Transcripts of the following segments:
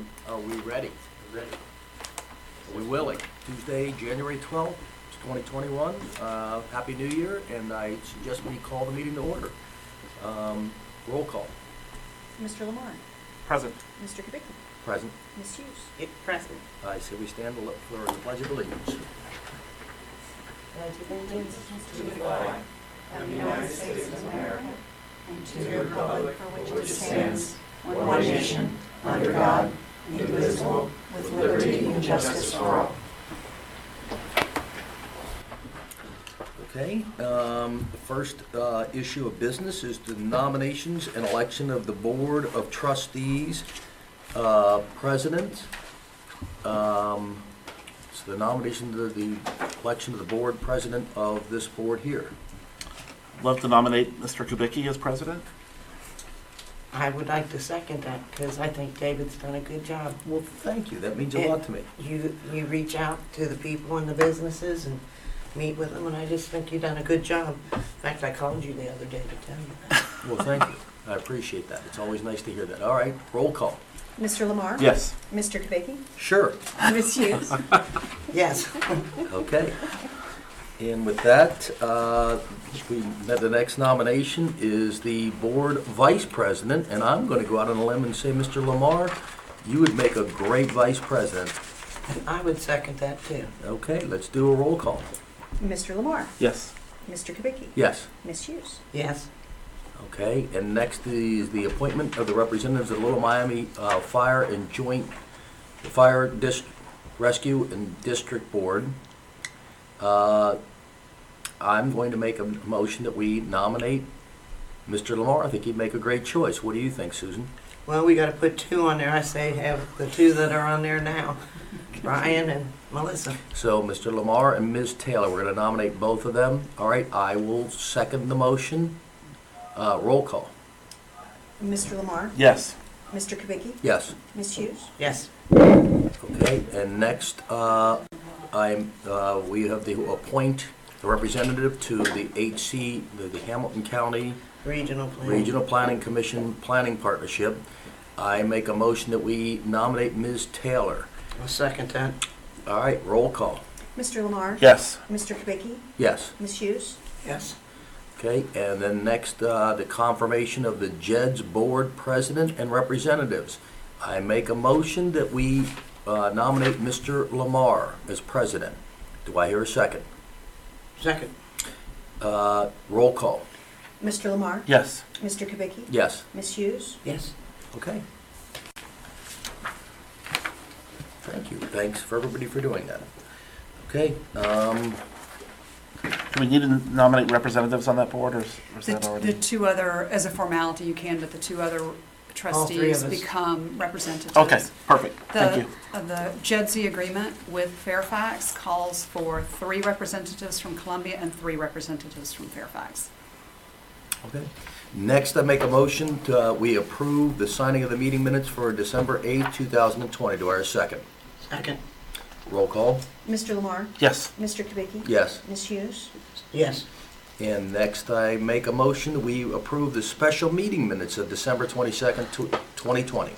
Um, Are we ready? Ready. Are we willing? Tuesday, January 12th, 2021. Uh, Happy New Year, and I suggest we call the meeting to order. Um, Roll call. Mr. Lamar, Present. Mr. Kubicki, Present. Ms. Hughes. It present. I say we stand for legible use. Mr. States of America. And to look for the pledge of allegiance. Indivisible, with liberty and justice for all. Okay, um, the first uh, issue of business is the nominations and election of the Board of Trustees, uh, President. Um, the nomination of the election of the Board President of this board here. Love to nominate Mr. Kubicki as president. I would like to second that because I think David's done a good job. Well, thank you, that means a lot to me. You, you reach out to the people in the businesses and meet with them, and I just think you've done a good job. In fact, I called you the other day to tell you that. Well, thank you, I appreciate that, it's always nice to hear that. All right, roll call. Mr. Lamar? Yes. Mr. Kubicki, Sure. Ms. Hughes. Yes, Okay. And with that, uh, we, met the next nomination is the board vice president, and I'm going to go out on a limb and say, Mr. Lamar, you would make a great vice president. and I would second that too. Okay, let's do a roll call. Mr. Lamar, Yes. Mr. Kubicki, Yes. Ms. Hughes. Yes, Okay, and next is the appointment of the representatives of the Little Miami uh, Fire and Joint Fire Dis- Rescue and District Board. Uh, I'm going to make a motion that we nominate Mr. Lamar. I think he'd make a great choice. What do you think, Susan? well, we gotta put two on there. I say have the two that are on there now, Brian and Melissa. So, Mr. Lamar and Ms. Taylor, we're going to nominate both of them. All right, I will second the motion. Uh, Roll call. Mr. Lamar, Yes. Mr. Kubicki, Yes. Ms. Hughes. Yes, Okay, and next, uh, I'm, uh, we have the appoint the representative to the HC, the the Hamilton County regional plan. Regional Planning Commission Planning Partnership. I make a motion that we nominate Ms. Taylor. I'll second that. All right, roll call. Mr. Lamar? Yes. Mr. Kubicki, Yes, Ms. Hughes. Yes, okay, and then next, uh, the confirmation of the JEDZ Board President and Representatives. I make a motion that we uh, nominate Mr. Lamar as president. Do I hear a second? Second. Uh, Roll call. Mr. Lamar? Yes. Mr. Kubicki, Yes. Ms. Hughes. Yes, Okay. Thank you. Thanks for everybody for doing that. Okay, um, Do we need to nominate representatives on that board, or is or is The that the already? two other, as a formality, you can, but the two other All three of trustees us. become representatives. Okay, perfect. The- Thank you. uh, The JEDZ agreement with Fairfax calls for three representatives from Columbia and three representatives from Fairfax. okay. Next, I make a motion to, uh, we approve the signing of the meeting minutes for December 8th, 2020. Do I hear a second? second. Roll call? Mr. Lamar? Yes. Mr. Kubicki? Yes. Ms. Hughes. Yes, And next, I make a motion that we approve the special meeting minutes of December 22nd, tw- 2020.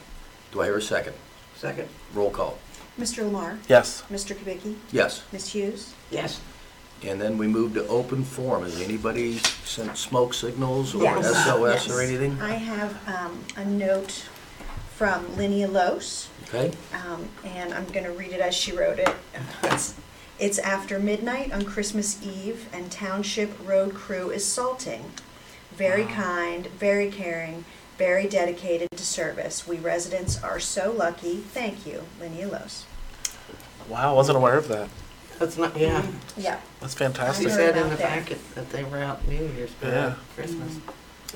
Do I hear a second? second. Roll call? Mr. Lamar? Yes. Mr. Kubicki? Yes. Ms. Hughes. Yes, And then we move to open forum. Has anybody sent smoke signals or Yes. SOS or Yes. anything? I have um, a note from Linnea Los, Okay? um, and I'm going to read it as she wrote it. It's, it's after midnight on Christmas Eve, and Township Road Crew is salting. Very kind, very caring, very dedicated to service. We residents are so lucky. Thank you, Linnea Wow, I wasn't aware of that. that's not, yeah. Yeah. That's She fantastic. heard said in about the that. packet that they were out New Year's, Yeah. Christmas.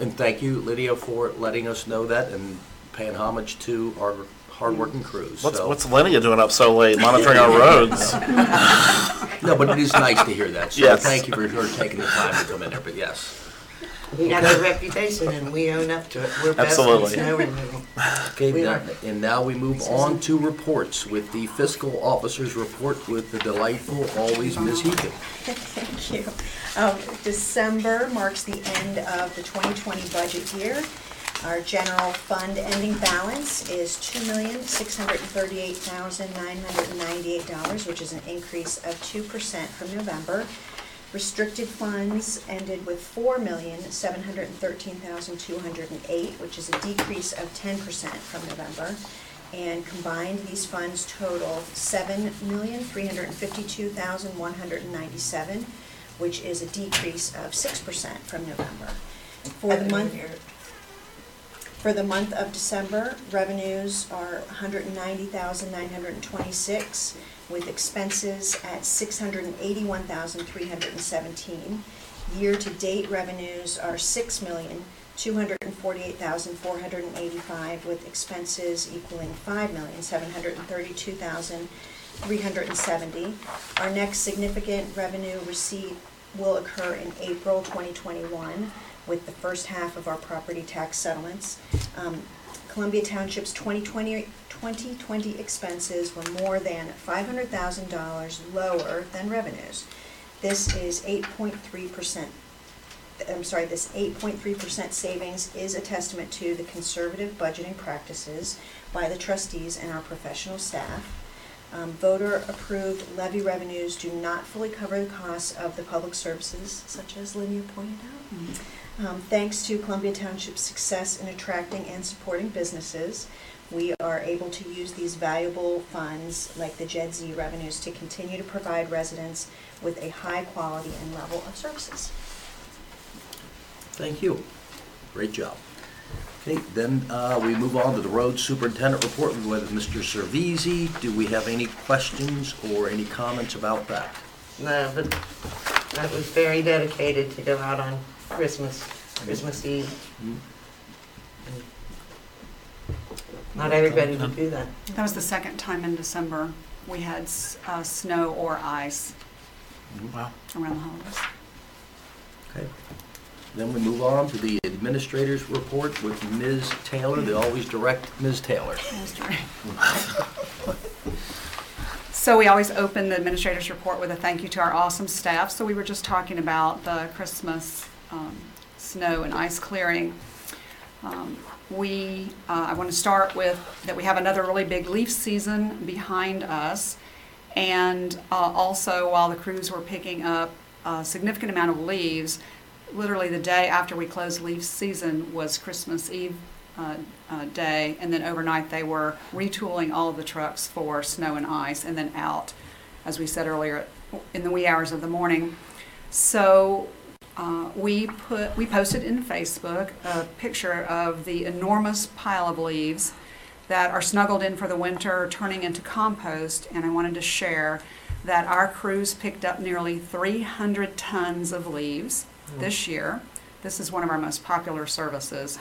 And thank you, Lydia, for letting us know that and paying homage to our hardworking crews. What's, So- what's Linnea doing up so late, monitoring our roads? No, but it is nice to hear that. So Yes. thank you for her taking the time to come in there, but yes. We got a reputation and we own up to it. We're best in Absolutely. snow removal. Okay, We now- are. and now we move on to reports with the fiscal officer's report with the delightful, always Ms. Heaton. Thank you. Um, December marks the end of the 2020 budget year. Our general fund ending balance is two million, six hundred and thirty-eight thousand, nine hundred and ninety-eight dollars, which is an increase of two percent from November. Restricted funds ended with four million, seven hundred and thirteen thousand, two hundred and eight, which is a decrease of ten percent from November. And combined, these funds total seven million, three hundred and fifty-two thousand, one hundred and ninety-seven, which is a decrease of six percent from November. For the month, for the month of December, revenues are 190,926, with expenses at 681,317. Year-to-date revenues are 6,248,485, with expenses equaling 5,732,370. Our next significant revenue receipt will occur in April 2021 with the first half of our property tax settlements. Um, Columbia Township's 2020, 2020 expenses were more than $500,000 lower than revenues. This is 8.3%, I'm sorry, this 8.3% savings is a testament to the conservative budgeting practices by the trustees and our professional staff. Um, Voter-approved levy revenues do not fully cover the costs of the public services, such as you pointed out. Um, Thanks to Columbia Township's success in attracting and supporting businesses, we are able to use these valuable funds, like the JEDZ revenues, to continue to provide residents with a high quality and level of services. Thank you. Great job. Okay, then uh, we move on to the road superintendent report with Mr. Servizi. Do we have any questions or any comments about that? No, but that was very dedicated to go out on Christmas, Christmas Eve. Hmm? Not everybody would do that. That was the second time in December we had s- uh, snow or ice Wow. around the holidays. Okay. Then we move on to the administrator's report with Ms. Taylor. They always direct Ms. Taylor. So we always open the administrator's report with a thank you to our awesome staff. So we were just talking about the Christmas um, snow and ice clearing. Um, We, uh, I want to start with that we have another really big leaf season behind us. And uh, also, while the crews were picking up a significant amount of leaves, literally the day after we closed leaf season was Christmas Eve uh, uh, day, and then overnight they were retooling all of the trucks for snow and ice, and then out, as we said earlier, in the wee hours of the morning. So uh, we put, we posted in Facebook a picture of the enormous pile of leaves that are snuggled in for the winter, turning into compost, and I wanted to share that our crews picked up nearly 300 tons of leaves this year. This is one of our most popular services.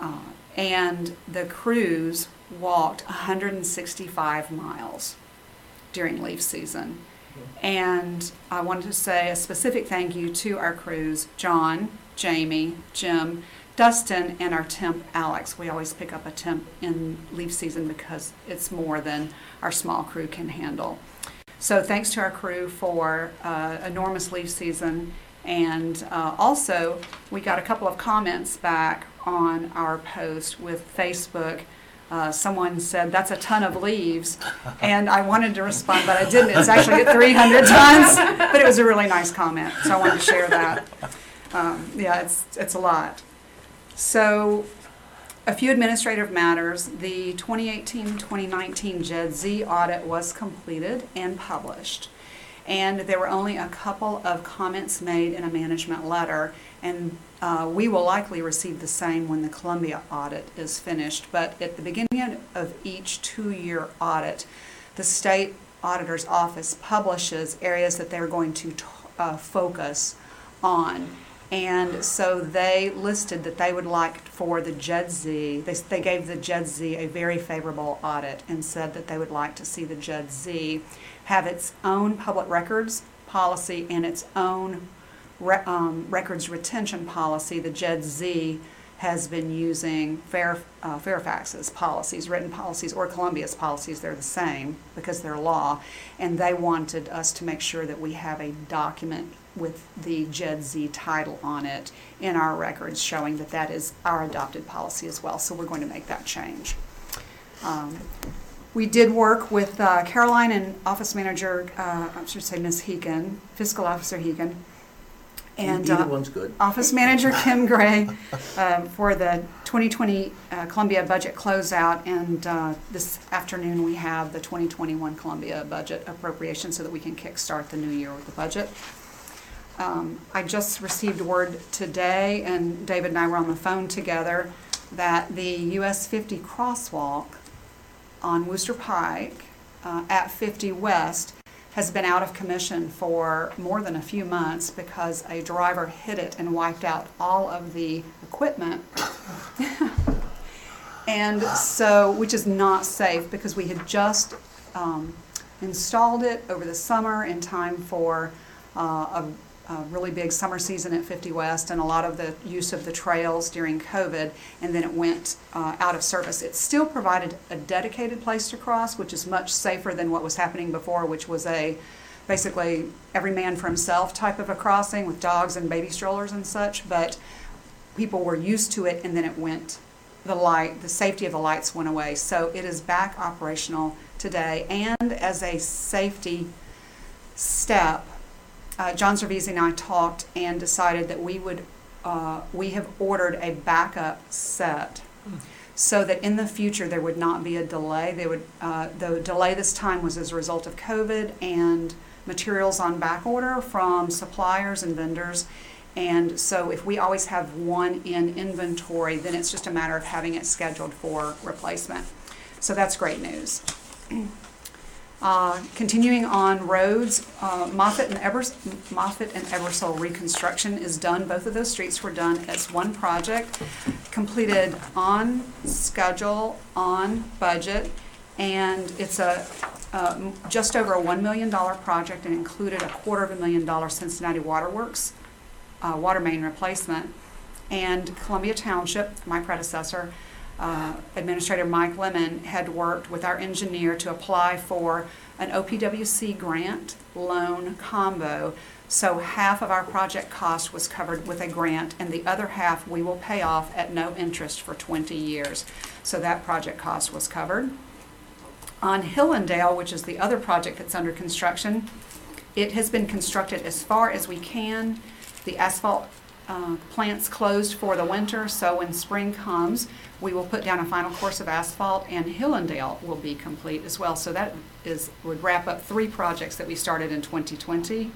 Uh, And the crews walked 165 miles during leaf season. And I wanted to say a specific thank you to our crews, John, Jamie, Jim, Dustin, and our temp, Alex. We always pick up a temp in leaf season because it's more than our small crew can handle. So thanks to our crew for uh, enormous leaf season. And uh, also, we got a couple of comments back on our post with Facebook. Uh, Someone said, that's a ton of leaves. And I wanted to respond, but I didn't. It's actually at 300 tons. But it was a really nice comment, so I wanted to share that. Um, Yeah, it's, it's a lot. So a few administrative matters. The 2018-2019 JED audit was completed and published. And there were only a couple of comments made in a management letter. And uh, we will likely receive the same when the Columbia audit is finished. But at the beginning of each two-year audit, the state auditor's office publishes areas that they're going to t- uh, focus on. And so they listed that they would like for the JEDZ, they, they gave the JEDZ a very favorable audit and said that they would like to see the JEDZ have its own public records policy and its own re, um, records retention policy, the JEDZ, Z has been using Fair, uh, Fairfax's policies, written policies, or Columbia's policies, they're the same because they're law. And they wanted us to make sure that we have a document with the JEDZ title on it in our records showing that that is our adopted policy as well. So we're going to make that change. Um, We did work with uh, Caroline and Office Manager, uh, I should say Ms. Hegan, Fiscal Officer Hegan. And Either uh, one's good. Office Manager Kim Gray um, for the 2020 uh, Columbia budget closeout. And uh, this afternoon, we have the 2021 Columbia budget appropriation so that we can kickstart the new year with the budget. Um, I just received word today, and David and I were on the phone together, that the US 50 crosswalk on Wooster Pike uh, at 50 West has been out of commission for more than a few months because a driver hit it and wiped out all of the equipment. And so, which is not safe because we had just um, installed it over the summer in time for uh, a, a really big summer season at 50 West and a lot of the use of the trails during COVID, and then it went uh, out of service. It still provided a dedicated place to cross, which is much safer than what was happening before, which was a basically every man for himself type of a crossing with dogs and baby strollers and such. But people were used to it, and then it went the light, the safety of the lights went away. So it is back operational today. And as a safety step, uh, John Cervisi and I talked and decided that we would, uh, we have ordered a backup set so that in the future there would not be a delay. They would, uh, the delay this time was as a result of COVID and materials on back order from suppliers and vendors. And so if we always have one in inventory, then it's just a matter of having it scheduled for replacement. So that's great news. Uh, Continuing on roads, uh, Moffett and Evers, Moffett and Eversole reconstruction is done. Both of those streets were done as one project, completed on schedule, on budget, and it's a, just over a $1 million project and included a quarter of a million dollar Cincinnati Waterworks uh, water main replacement. And Columbia Township, my predecessor, uh, Administrator Mike Lemon, had worked with our engineer to apply for an OPWC grant loan combo. So half of our project cost was covered with a grant, and the other half we will pay off at no interest for 20 years. So that project cost was covered. On Hillendale, which is the other project that's under construction, it has been constructed as far as we can. The asphalt uh, plant's closed for the winter, so when spring comes, we will put down a final course of asphalt, and Hillendale will be complete as well. So that is, would wrap up three projects that we started in 2020.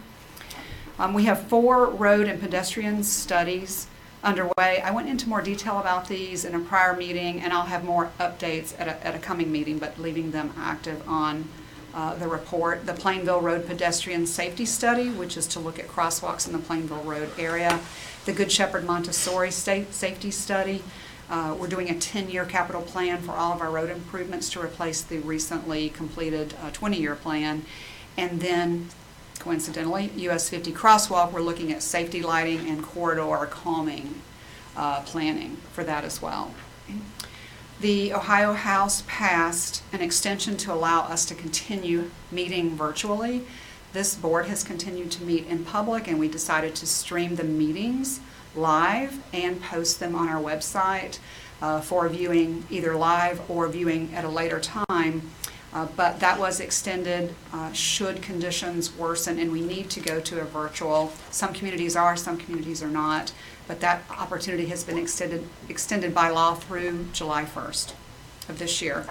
Um, We have four road and pedestrian studies underway. I went into more detail about these in a prior meeting, and I'll have more updates at a, at a coming meeting, but leaving them active on uh, the report. The Plainville Road Pedestrian Safety Study, which is to look at crosswalks in the Plainville Road area. The Good Shepherd Montessori State Safety Study. Uh, We're doing a 10-year capital plan for all of our road improvements to replace the recently completed uh, 20-year plan. And then coincidentally, US 50 crosswalk, we're looking at safety lighting and corridor calming uh, planning for that as well. The Ohio House passed an extension to allow us to continue meeting virtually. This board has continued to meet in public, and we decided to stream the meetings live and post them on our website uh, for viewing either live or viewing at a later time. Uh, But that was extended uh, should conditions worsen and we need to go to a virtual. Some communities are, some communities are not, but that opportunity has been extended, extended by law through July 1st of this year.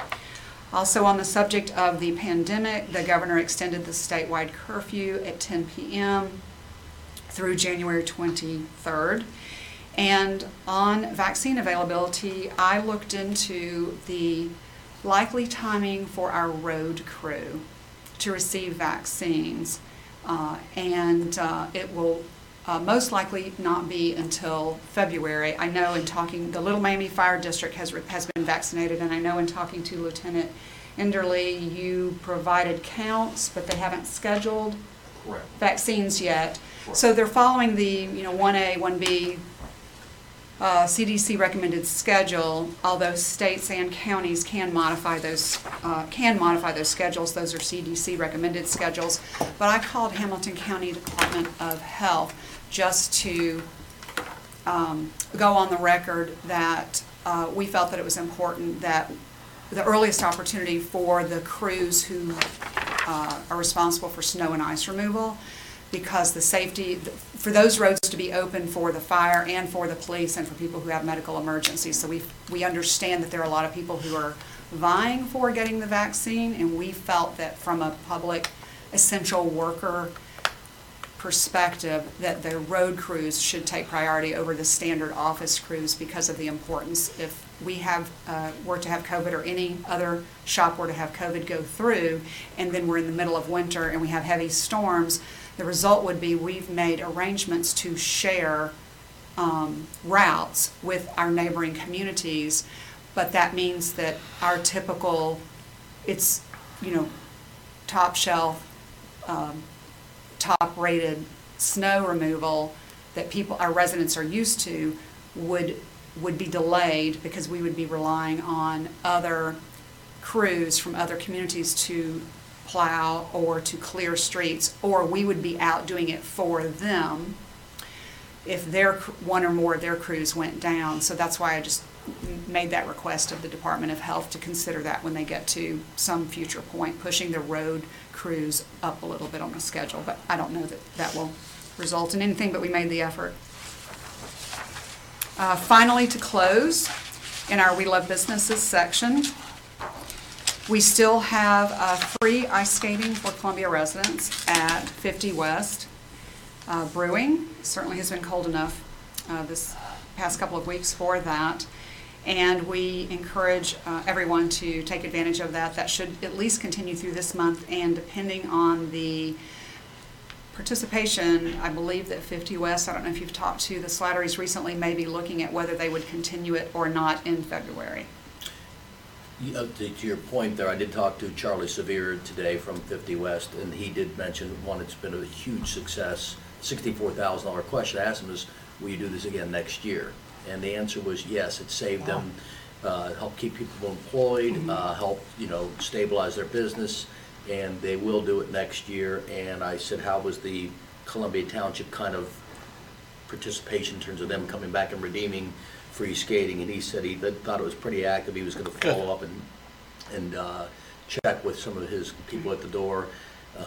Also, on the subject of the pandemic, the governor extended the statewide curfew at 10 PM through January 23rd. And on vaccine availability, I looked into the likely timing for our road crew to receive vaccines. Uh, And uh, it will uh, most likely not be until February. I know in talking, the Little Miami Fire District has, has been vaccinated, and I know in talking to Lieutenant Enderly, you provided counts, but they haven't scheduled Correct. vaccines yet. So they're following the, you know, 1A, 1B uh, CDC recommended schedule, although states and counties can modify those, uh, can modify those schedules, those are CDC recommended schedules. But I called Hamilton County Department of Health just to um, go on the record that uh, we felt that it was important that the earliest opportunity for the crews who uh, are responsible for snow and ice removal, because the safety, for those roads to be open for the fire and for the police and for people who have medical emergencies. So we, we understand that there are a lot of people who are vying for getting the vaccine, and we felt that from a public essential worker perspective that the road crews should take priority over the standard office crews because of the importance. If we have, uh, were to have COVID or any other shop were to have COVID go through, and then we're in the middle of winter and we have heavy storms, the result would be we've made arrangements to share um, routes with our neighboring communities, but that means that our typical, it's, you know, top shelf, um, top-rated snow removal that people, our residents are used to, would, would be delayed because we would be relying on other crews from other communities to plow or to clear streets, or we would be out doing it for them if their, one or more of their crews went down. So that's why I just made that request of the Department of Health to consider that when they get to some future point, pushing the road crews up a little bit on the schedule. But I don't know that that will result in anything, but we made the effort. Uh, Finally, to close, in our We Love Businesses section, we still have uh, free ice skating for Columbia residents at 50 West. Uh, Brewing certainly has been cold enough uh, this past couple of weeks for that. And we encourage uh, everyone to take advantage of that. That should at least continue through this month, and depending on the participation, I believe that 50 West, I don't know if you've talked to the Slatteries recently, may be looking at whether they would continue it or not in February. You- uh, To to your point there, I did talk to Charlie Severe today from 50 West, and he did mention, one, it's been a huge success, $64,000 question. I asked him is, will you do this again next year? And the answer was yes, it saved them, uh, helped keep people employed, uh, helped, you know, stabilize their business, and they will do it next year. And I said, how was the Columbia Township kind of participation in terms of them coming back and redeeming free skating, and he said he th- thought it was pretty active, he was gonna follow up and, and, uh, check with some of his people at the door.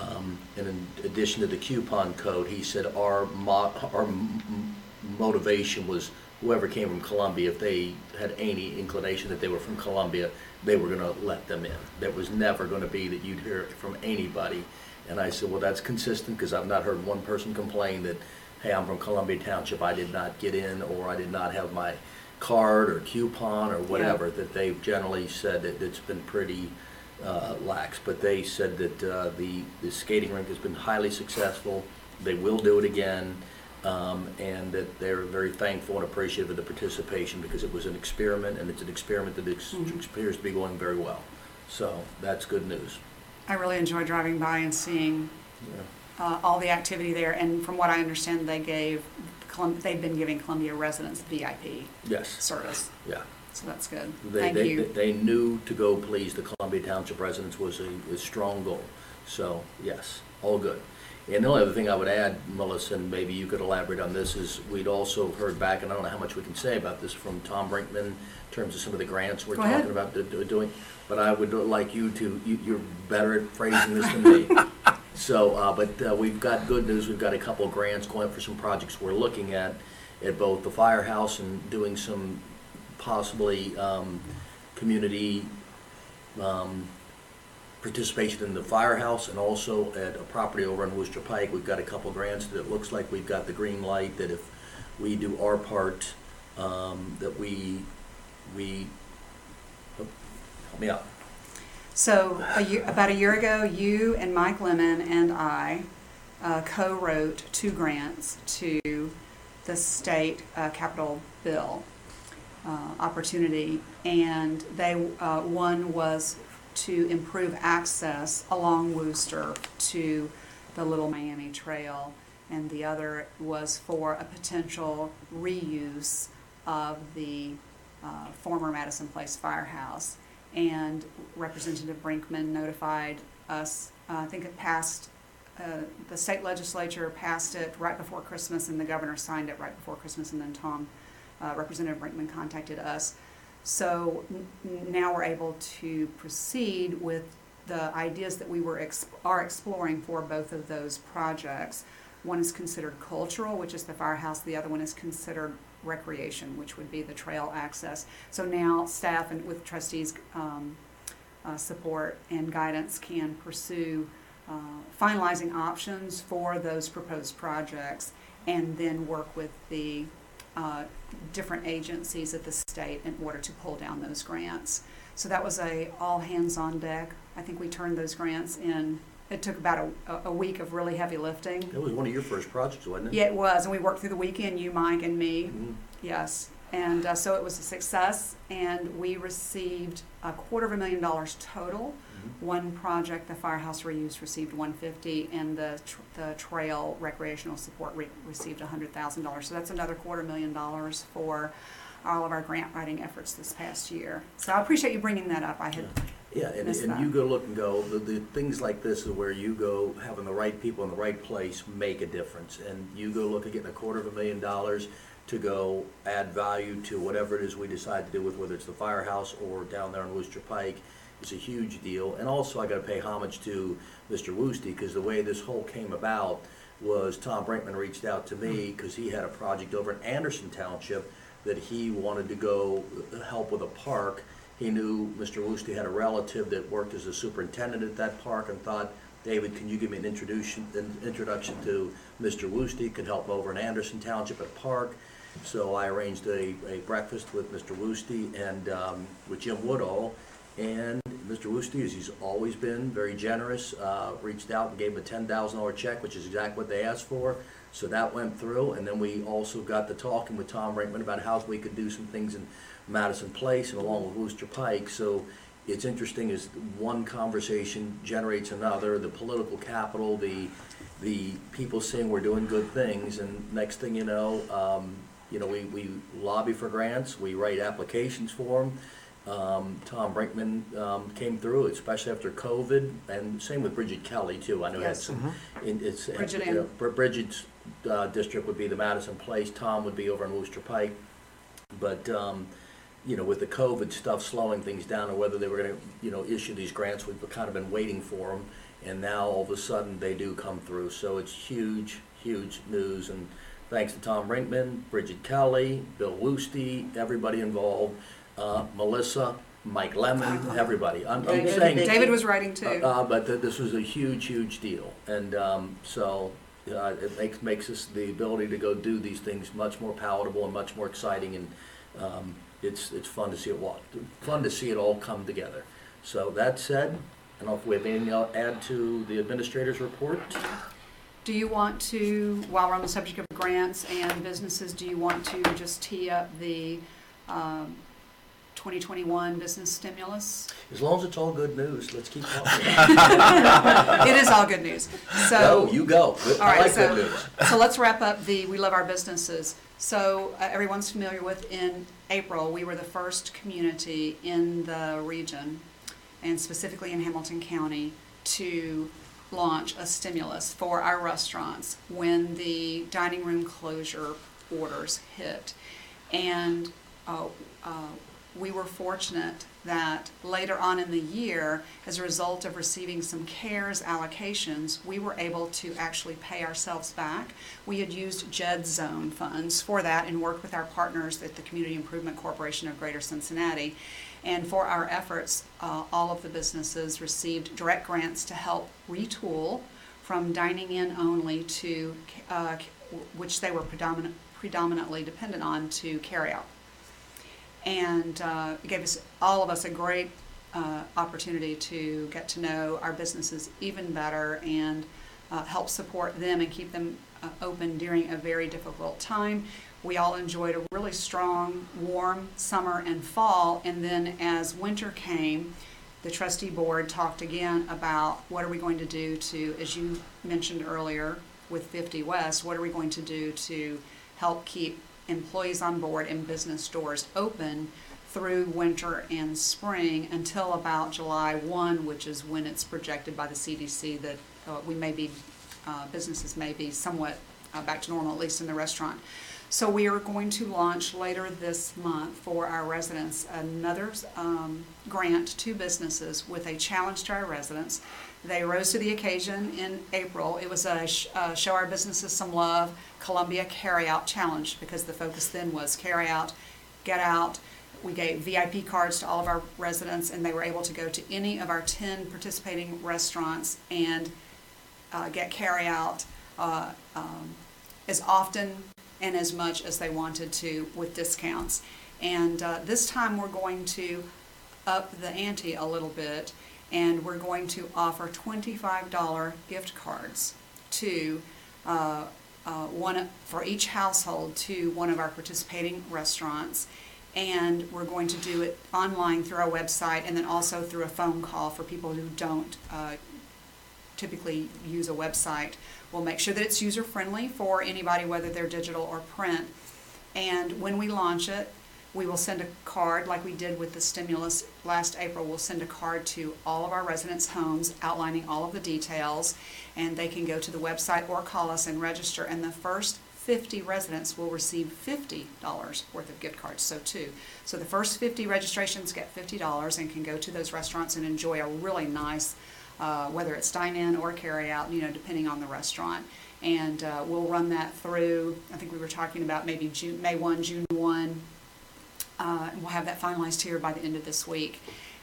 Um, and in addition to the coupon code, he said our mo- our m- motivation was whoever came from Columbia, if they had any inclination that they were from Columbia, they were gonna let them in. There was never gonna be that you'd hear from anybody. And I said, well, that's consistent, because I've not heard one person complain that, hey, I'm from Columbia Township, I did not get in, or I did not have my card or coupon or whatever, that they've generally said that it's been pretty uh, lax. But they said that uh, the, the skating rink has been highly successful, they will do it again, um, and that they're very thankful and appreciative of the participation, because it was an experiment, and it's an experiment that ex- Mhm. appears to be going very well. So, that's good news. I really enjoy driving by and seeing Yeah. Uh, all the activity there, and from what I understand, they gave, Colum- they've been giving Columbia residents VIP Yes, service, yeah. so that's good. They, Thank they, you. they knew to go please the Columbia Township residents was a, a strong goal. So, yes, all good. And the only other thing I would add, Melissa, and maybe you could elaborate on this, is we'd also heard back, and I don't know how much we can say about this, from Tom Brinkman in terms of some of the grants we're Go ahead. talking about do- do- doing. But I would like you to, you, you're better at phrasing this than me. So, uh, but, uh, we've got good news, we've got a couple of grants going for some projects we're looking at, at both the firehouse and doing some possibly, um, community, um, participation in the firehouse and also at a property over on Wooster Pike. We've got a couple of grants that it looks like we've got the green light that if we do our part, um, that we, we, oh, help me out. So, a year, about a year ago, you and Mike Lemon and I uh, co-wrote two grants to the state uh, capital bill uh, opportunity, and they, uh, one was to improve access along Wooster to the Little Miami Trail, and the other was for a potential reuse of the uh, former Madison Place Firehouse. And Representative Brinkman notified us, uh, I think it passed, uh, the state legislature passed it right before Christmas, and the governor signed it right before Christmas, and then Tom, uh, Representative Brinkman contacted us. So n- now we're able to proceed with the ideas that we were, ex- are exploring for both of those projects. One is considered cultural, which is the firehouse, the other one is considered recreation, which would be the trail access. So now staff and with trustees' um, uh, support and guidance can pursue uh, finalizing options for those proposed projects and then work with the uh, different agencies at the state in order to pull down those grants. So that was a all hands on deck. I think we turned those grants in. It took about a, a week of really heavy lifting. It was one of your first projects, wasn't it? Yeah, it was, and we worked through the weekend. You, Mike, and me. Mhm. Yes, and uh, so it was a success, and we received a quarter of a million dollars total. Mhm. One project, the firehouse reuse, received one fifty, and the tr- the trail recreational support re- received a hundred thousand dollars. So that's another quarter million dollars for all of our grant writing efforts this past year. So I appreciate you bringing that up. I had Yeah, and, Miss and that. you go look and go, the, the things like this is where you go, having the right people in the right place make a difference. And you go look at getting a quarter of a million dollars to go add value to whatever it is we decide to do with, whether it's the firehouse or down there on Wooster Pike, is a huge deal. And also, I gotta pay homage to Mr. Woosty, because the way this whole came about was Tom Brinkman reached out to me, mm-hmm. because he had a project over in Anderson Township that he wanted to go help with a park. He knew Mr. Woosty had a relative that worked as a superintendent at that park and thought, David, can you give me an introduction, an introduction to Mr. Woosty, could help over in Anderson Township at a park. So I arranged a, a breakfast with Mr. Woosty and, um, with Jim Woodall. And Mr. Woosty, as he's always been, very generous, uh, reached out and gave him a ten thousand dollar check, which is exactly what they asked for. So that went through, and then we also got to talking with Tom Brinkman about how we could do some things in Madison Place and along with Wooster Pike. So it's interesting as one conversation generates another, the political capital, the, the people saying we're doing good things, and next thing you know, um, you know, we, we lobby for grants, we write applications for them. Um, Tom Brinkman, um, came through, especially after COVID, and same with Brigid Kelly too. I know had Yes. some, in- it's. Brigid you know, Br- Brigid's, uh, district would be the Madison Place, Tom would be over in Wooster Pike. But, um, you know, with the COVID stuff slowing things down, or whether they were gonna, you know, issue these grants, we've kind of been waiting for them. And now all of a sudden, they do come through, so it's huge, huge news, and thanks to Tom Brinkman, Brigid Kelly, Bill Woosty, everybody involved, uh, Melissa, Mike Lemon, everybody. I'm, I'm David, saying. David was writing too. Uh, but th- this was a huge, huge deal, and um, so uh, it makes makes us the ability to go do these things much more palatable and much more exciting, and um, it's it's fun to see it walk, fun to see it all come together. So that said, I don't know if we have anything else to add to the administrator's report. Do you want to, while we're on the subject of grants and businesses, do you want to just tee up the um, 2021 business stimulus? As long as it's all good news, let's keep talking. It is all good news. Go, So, you go. all I right, like so, good news. so let's wrap up the We Love Our Businesses. So uh, everyone's familiar with, in April, we were the first community in the region, and specifically in Hamilton County, to launch a stimulus for our restaurants when the dining room closure orders hit. And uh, uh, we were fortunate that later on in the year, as a result of receiving some CARES allocations, we were able to actually pay ourselves back. We had used JED zone funds for that and worked with our partners at the Community Improvement Corporation of Greater Cincinnati. And for our efforts, uh, all of the businesses received direct grants to help retool from dining in only to, uh, which they were predominant, predominantly dependent on, to carry out and uh, it gave us all of us a great uh, opportunity to get to know our businesses even better and uh, help support them and keep them uh, open during a very difficult time. We all enjoyed a really strong, warm summer and fall, and then as winter came, the trustee board talked again about what are we going to do to, as you mentioned earlier with 50 West, what are we going to do to help keep employees on board and business doors open through winter and spring until about July 1, which is when it's projected by the CDC that uh, we may be, uh, businesses may be somewhat uh, back to normal, at least in the restaurant. So we are going to launch later this month for our residents another um, grant to businesses with a challenge to our residents. They rose to the occasion in April. It was a sh- Show Our Businesses Some Love Columbia Carryout Challenge because the focus then was carry out, get out. We gave VIP cards to all of our residents and they were able to go to any of our 10 participating restaurants and uh, get carryout uh, um, as often and as much as they wanted to with discounts. And uh, this time, we're going to up the ante a little bit, and we're going to offer $25 gift cards to uh, uh, one, for each household to one of our participating restaurants. And we're going to do it online through our website and then also through a phone call for people who don't uh, typically use a website. We'll make sure that it's user-friendly for anybody, whether they're digital or print. And when we launch it, we will send a card, like we did with the stimulus last April. We'll send a card to all of our residents' homes outlining all of the details. And they can go to the website or call us and register. And the first 50 residents will receive $50 worth of gift cards, so two. So the first 50 registrations get $50 and can go to those restaurants and enjoy a really nice uh, whether it's dine-in or carry-out, you know, depending on the restaurant. And uh, we'll run that through, I think we were talking about maybe June, May 1, June 1. Uh, and we'll have that finalized here by the end of this week.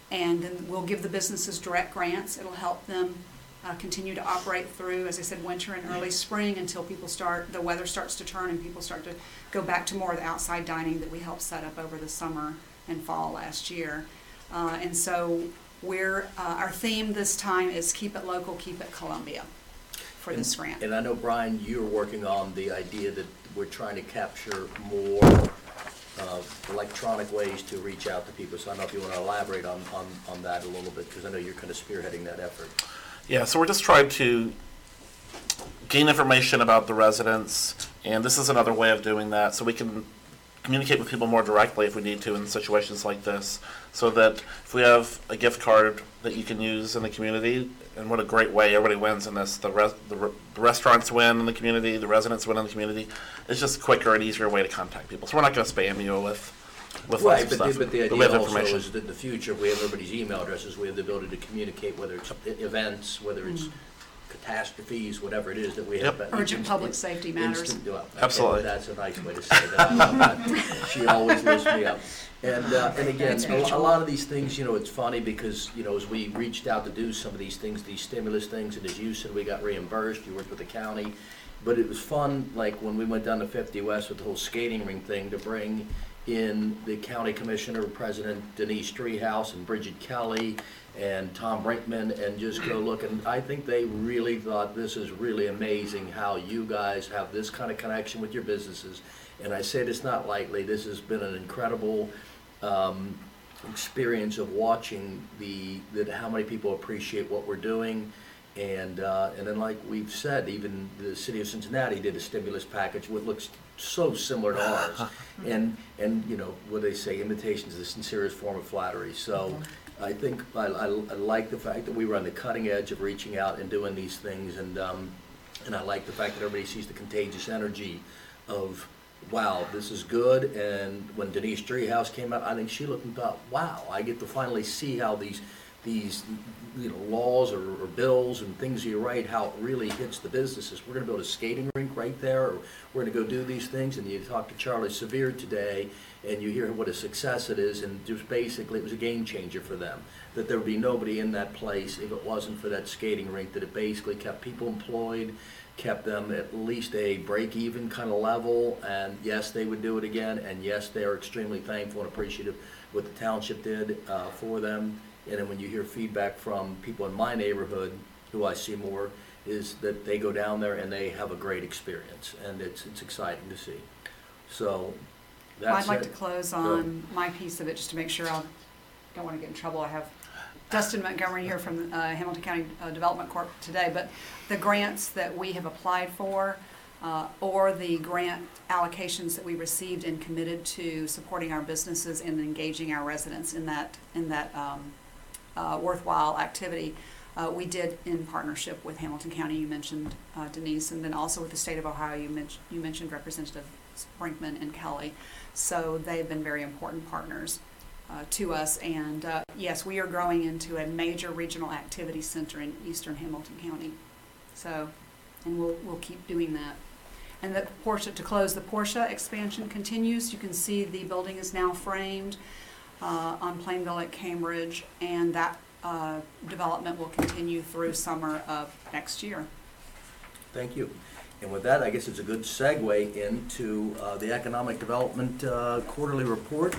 And then we'll give the businesses direct grants. It'll help them uh, continue to operate through, as I said, winter and early spring until people start, the weather starts to turn and people start to go back to more of the outside dining that we helped set up over the summer and fall last year. Uh, and so we're, uh, our theme this time is Keep It Local, Keep It Columbia for this grant. And I know, Brian, you're working on the idea that we're trying to capture more uh, electronic ways to reach out to people. So I don't know if you want to elaborate on, on, on that a little bit, because I know you're kind of spearheading that effort. Yeah, so we're just trying to gain information about the residents, and this is another way of doing that, so we can communicate with people more directly if we need to in situations like this. So that if we have a gift card that you can use in the community, and what a great way, everybody wins in this. The, res- the, re- the restaurants win in the community, the residents win in the community. It's just a quicker and easier way to contact people. So we're not going to spam you with with Right, lots of but stuff. the, but the we have idea also information. is that in the future, we have everybody's email addresses, we have the ability to communicate, whether it's events, whether it's mm. Catastrophes, whatever it is that we have. Yep. that Urgent public safety matters. instant- well, okay, Absolutely. That's a nice way to say that. I love that. She always lifts me up. And, uh, and again, a lo- a lot of these things, you know, it's funny because, you know, as we reached out to do some of these things, these stimulus things, and as you said, we got reimbursed, you worked with the county. But it was fun, like when we went down to Fifty West with the whole skating ring thing, to bring in the county commissioner, President Denise Driehaus and Brigid Kelly and Tom Brinkman and just go look. And I think they really thought this is really amazing how you guys have this kind of connection with your businesses. And I say this not lightly, this has been an incredible um, experience of watching the, that how many people appreciate what we're doing. And, uh, and then like we've said, even the city of Cincinnati did a stimulus package, which looks so similar to ours. And, and, you know, what they say, imitation is the sincerest form of flattery. So I think, I, I, I like the fact that we were on the cutting edge of reaching out and doing these things. And, um, and I like the fact that everybody sees the contagious energy of, wow, this is good. And when Denise Driehaus came out, I think she looked and thought, wow, I get to finally see how these, these, you know, laws or, or bills and things you write, how it really hits the businesses. We're gonna build a skating rink right there, or we're gonna go do these things. And you talk to Charlie Severe today, and you hear what a success it is, and just basically, it was a game changer for them. That there would be nobody in that place if it wasn't for that skating rink, that it basically kept people employed, kept them at least a break-even kind of level, and yes, they would do it again, and yes, they are extremely thankful and appreciative what the township did uh, for them. And then when you hear feedback from people in my neighborhood, who I see more, is that they go down there and they have a great experience, and it's, it's exciting to see. So, Well, that's I'd like it. to close on my piece of it, just to make sure I don't want to get in trouble. I have Dustin Montgomery here from uh, Hamilton County uh, Development Corp. today, but the grants that we have applied for, uh, or the grant allocations that we received and committed to supporting our businesses and engaging our residents in that, in that um, uh, worthwhile activity, uh, we did in partnership with Hamilton County, you mentioned uh, Denise, and then also with the state of Ohio, you mentioned, you mentioned Representative Brinkman and Kelly. So they've been very important partners uh, to us. And uh, yes, we are growing into a major regional activity center in eastern Hamilton County. So, and we'll, we'll keep doing that. And the Porsche, to close, the Porsche expansion continues. You can see the building is now framed uh, on Plainville at Cambridge, and that uh, development will continue through summer of next year. Thank you. And with that, I guess it's a good segue into uh, the Economic Development uh, Quarterly Report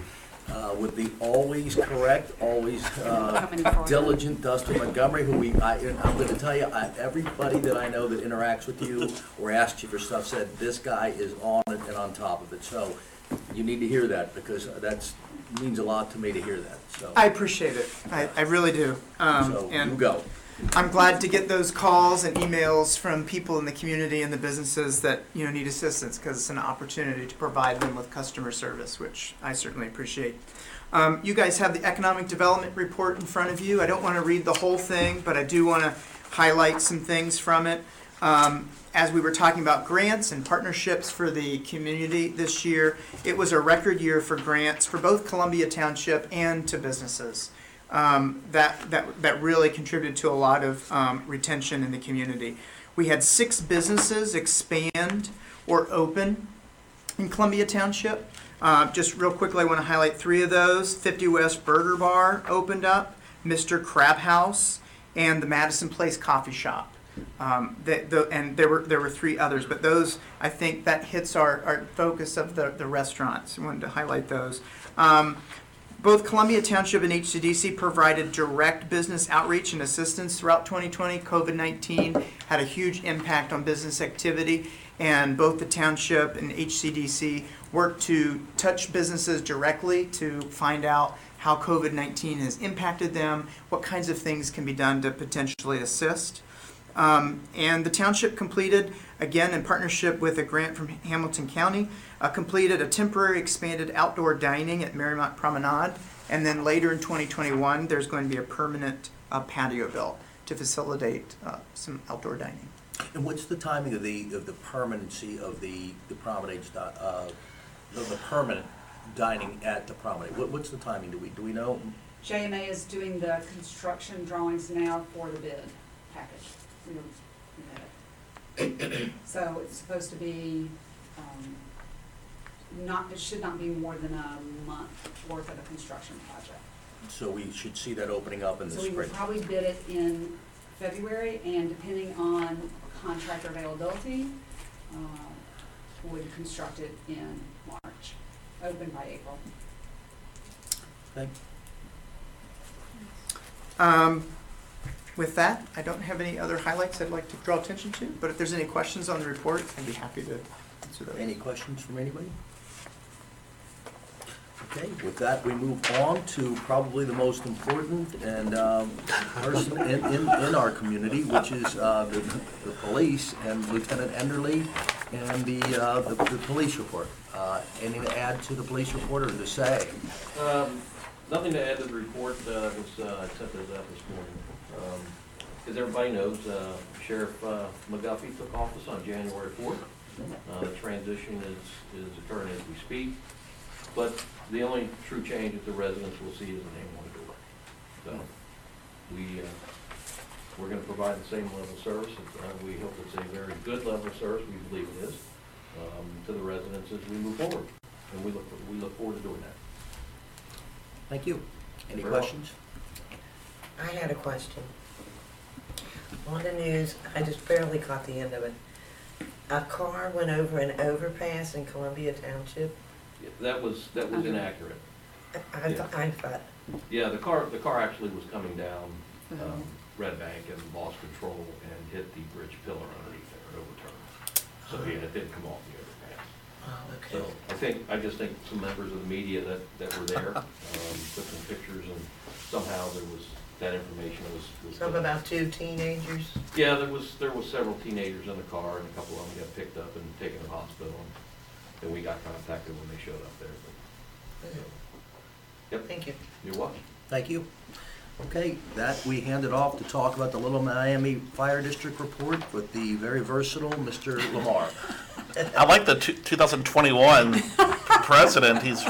uh, with the always correct, always uh, Coming forward. diligent Dustin Montgomery, who we, I, and I'm gonna tell you, I, everybody that I know that interacts with you or asks you for stuff said, this guy is on it and on top of it. So you need to hear that because that's, means a lot to me to hear that, so. I appreciate it. I, I really do. Um, So you and go. I'm glad to get those calls and emails from people in the community and the businesses that you know need assistance because it's an opportunity to provide them with customer service, which I certainly appreciate. Um, you guys have the economic development report in front of you. I don't want to read the whole thing, but I do want to highlight some things from it. Um, as we were talking about grants and partnerships for the community this year, it was a record year for grants for both Columbia Township and to businesses um, that, that, that really contributed to a lot of um, retention in the community. We had six businesses expand or open in Columbia Township. Uh, just real quickly, I want to highlight three of those. 50 West Burger Bar opened up, Mr. Crab House, and the Madison Place Coffee Shop. Um, the, the, and there were there were three others, but those I think that hits our, our focus of the, the restaurants. I wanted to highlight those. Um, both Columbia Township and HCDC provided direct business outreach and assistance throughout 2020. COVID 19 had a huge impact on business activity, and both the township and HCDC worked to touch businesses directly to find out how COVID 19 has impacted them, what kinds of things can be done to potentially assist. Um, and the township completed, again in partnership with a grant from Hamilton County, uh, completed a temporary expanded outdoor dining at Mariemont Promenade. And then later in 2021, there's going to be a permanent uh, patio built to facilitate uh, some outdoor dining. And what's the timing of the, of the permanency of the, the promenade, sti- uh, of the permanent dining at the promenade? What, what's the timing, do we, do we know? JMA is doing the construction drawings now for the bid package. We don't- we have it. So it's supposed to be, um, not, it should not be more than a month worth of a construction project. So we should see that opening up in the So we spring. would probably bid it in February, and depending on contractor availability, uh, would construct it in March, open by April. Thank- Um, with that, I don't have any other highlights I'd like to draw attention to, but if there's any questions on the report, I'd be happy to answer those. Any questions from anybody? Okay, with that, we move on to probably the most important and um, person in, in, in our community, which is uh, the, the police and Lieutenant Enderly and the, uh, the, the police report. Uh, Anything to add to the police report or to say? Um, Nothing to add to the report, uh, was, uh, I sent those out this morning. Um, As everybody knows, uh, Sheriff uh, McGuffey took office on January fourth. Uh, The transition is, is occurring as we speak. But the only true change that the residents will see is the name on the door. So, we, uh, we're gonna provide the same level of service. Uh, We hope it's a very good level of service, we believe it is, um, to the residents as we move forward. And we look, we look forward to doing that. Thank you. Any Very well. questions? I had a question. On the news, I just barely caught the end of it. A car went over an overpass in Columbia Township. That was, that was inaccurate. I I thought, I thought, Yeah, the car, the car actually was coming down, um, Red Bank and lost control and hit the bridge pillar underneath there and overturned. So, yeah, it did come off the overpass. oh, So. I think, I just think some members of the media that, that were there, um, took some pictures and somehow there was that information was. was Something about two teenagers. Yeah, there was, there was several teenagers in the car, and a couple of them got picked up and taken to the hospital, and then we got contacted when they showed up there, but, Yep. Thank you. you're welcome. Thank you. Okay, that we handed off to talk about the Little Miami Fire District report with the very versatile Mr. Lamar. I like the two- 2021 president. He's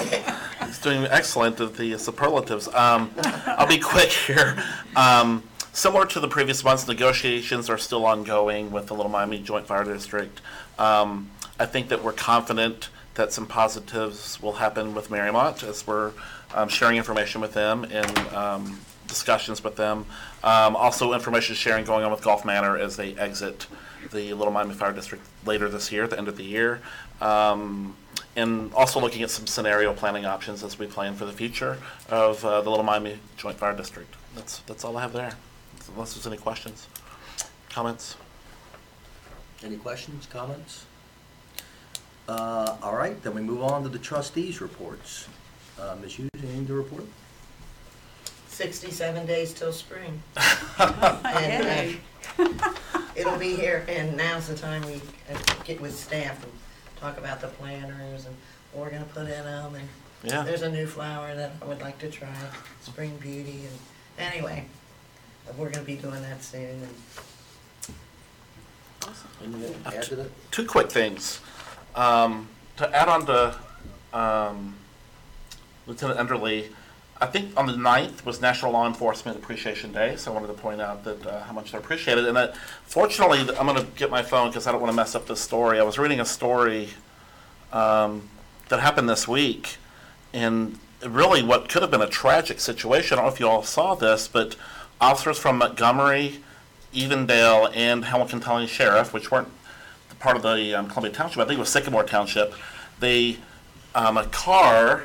he's doing excellent at the superlatives. Um, I'll be quick here. Um, similar to the previous months, negotiations are still ongoing with the Little Miami Joint Fire District. Um, I think that we're confident that some positives will happen with Mariemont as we're um, sharing information with them and um, discussions with them. Um, also, information sharing going on with Golf Manor as they exit the Little Miami Fire District later this year, at the end of the year. Um, and also looking at some scenario planning options as we plan for the future of uh, the Little Miami Joint Fire District. That's, that's all I have there, unless there's any questions, comments. Any questions, comments? Uh, All right, then we move on to the trustees' reports. Uh, Ms. Hughes, anything to report? Sixty-seven days till spring. And, uh, It'll be here, and now's the time we uh, get with staff and talk about the planters and what we're gonna put in them, and Yeah. there's a new flower that I would like to try, Spring Beauty, and, anyway, we're gonna be doing that soon, and Anything add to that? two quick things. Um, to add on to um, Lieutenant Enderly, I think on the 9th was National Law Enforcement Appreciation Day, so I wanted to point out that uh, how much they're appreciated. And that, fortunately, I'm going to get my phone because I don't want to mess up this story. I was reading a story um, that happened this week, and really what could have been a tragic situation. I don't know if you all saw this, but officers from Montgomery, Evendale, and Hamilton County Sheriff, which weren't part of the um, Columbia Township, I think it was Sycamore Township, they, um, a car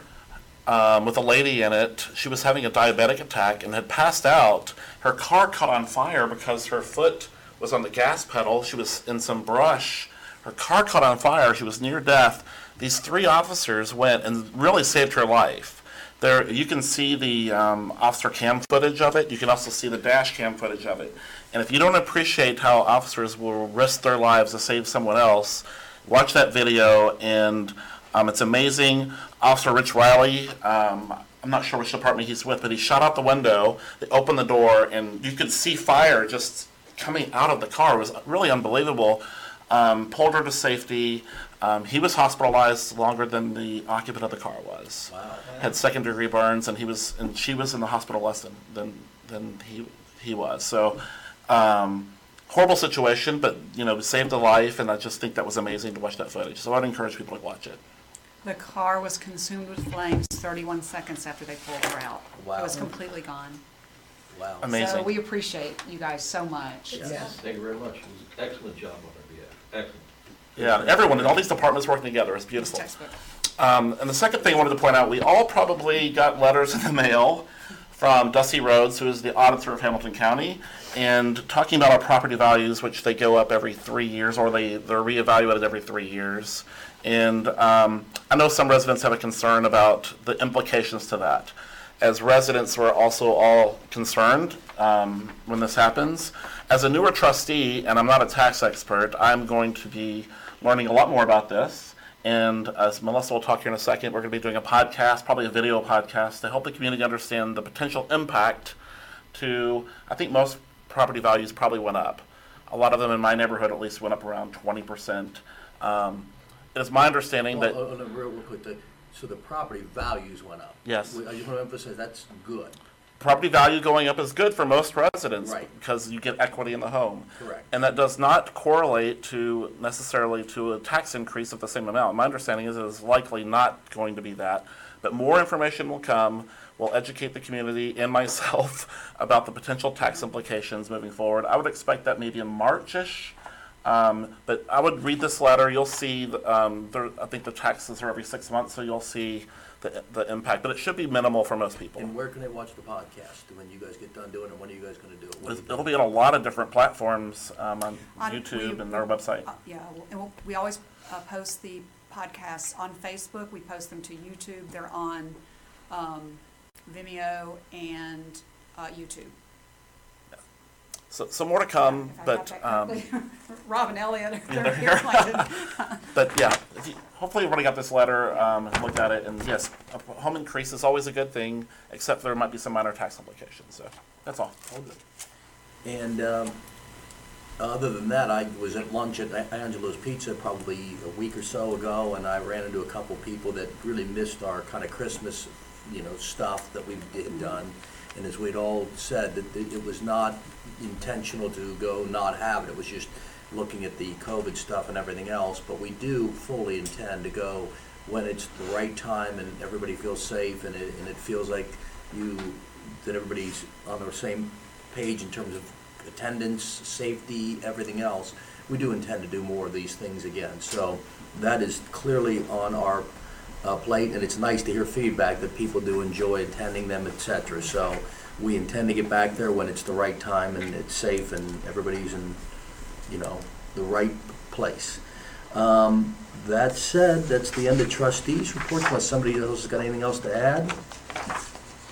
um, with a lady in it, she was having a diabetic attack and had passed out. Her car caught on fire because her foot was on the gas pedal. She was in some brush. Her car caught on fire. She was near death. These three officers went and really saved her life. There, you can see the um, officer cam footage of it. You can also see the dash cam footage of it. And if you don't appreciate how officers will risk their lives to save someone else, watch that video. And um, it's amazing. Officer Rich Riley, um, I'm not sure which department he's with, but he shot out the window. They opened the door, and you could see fire just coming out of the car. It was really unbelievable. Um, pulled her to safety. Um, he was hospitalized longer than the occupant of the car was Wow. had second degree burns, and he was and she was in the hospital less than than, than he he was. So um, horrible situation, but you know saved a life, and I just think that was amazing to watch that footage. So I'd encourage people to watch it. The car was consumed with flames 31 seconds after they pulled her out. It was completely gone. Wow. Amazing. So we appreciate you guys so much. Yes. Thank you very much. It was an excellent job on our behalf. Excellent. Yeah, everyone and all these departments working together is This beautiful. textbook. Um, and the second thing I wanted to point out, we all probably got letters in the mail from Dusty Rhodes, who is the auditor of Hamilton County, and talking about our property values, which they go up every three years, or they, they're reevaluated every three years. And um, I know some residents have a concern about the implications to that. As residents, we're also all concerned um, when this happens. As a newer trustee, and I'm not a tax expert, I'm going to be learning a lot more about this. And as Melissa will talk here in a second, we're going to be doing a podcast, probably a video podcast, to help the community understand the potential impact to, I think most property values probably went up. A lot of them in my neighborhood at least went up around 20%. Um, it is my understanding Well, that, uh, uh, real, real quick, the- so the property values went up? Yes. We- I just want to emphasize, that's good. property value going up is good for most residents Right. because you get equity in the home. Correct. And that does not correlate to necessarily to a tax increase of the same amount. My understanding is it is likely not going to be that. But more information will come. We'll educate the community and myself about the potential tax implications moving forward. I would expect that maybe in Marchish. Um, but I would read this letter. You'll see, the, um, there, I think the taxes are every six months, so you'll see the, the impact. But it should be minimal for most people. And where can they watch the podcast when you guys get done doing it? When are you guys going to do it? What do you It'll be on a lot of different platforms, um, on On- YouTube we- and our website. Uh, Yeah, and we'll- we always uh, post the podcasts on Facebook, we post them to YouTube, they're on um, Vimeo and uh, YouTube. So, so more to come, If I but, got that um, correctly. Rob and Elliot, they're they're here here. but yeah, if you, hopefully everybody got this letter, um, and looked at it, and yes, a home increase is always a good thing, except there might be some minor tax implications, so, that's all. All good. And um, other than that, I was at lunch at Angelo's Pizza probably a week or so ago, and I ran into a couple people that really missed our kind of Christmas, you know, stuff that we had done. And as we'd all said, that it it was not intentional to go not have it, it was just looking at the COVID stuff and everything else. But we do fully intend to go when it's the right time and everybody feels safe and it, and it feels like you, that everybody's on the same page in terms of attendance, safety, everything else. We do intend to do more of these things again. So that is clearly on our uh, plate, and it's nice to hear feedback that people do enjoy attending them, et cetera. So we intend to get back there when it's the right time and it's safe and everybody's in, you know, the right place. Um, That said, that's the end of trustees' reports, unless somebody else has got anything else to add.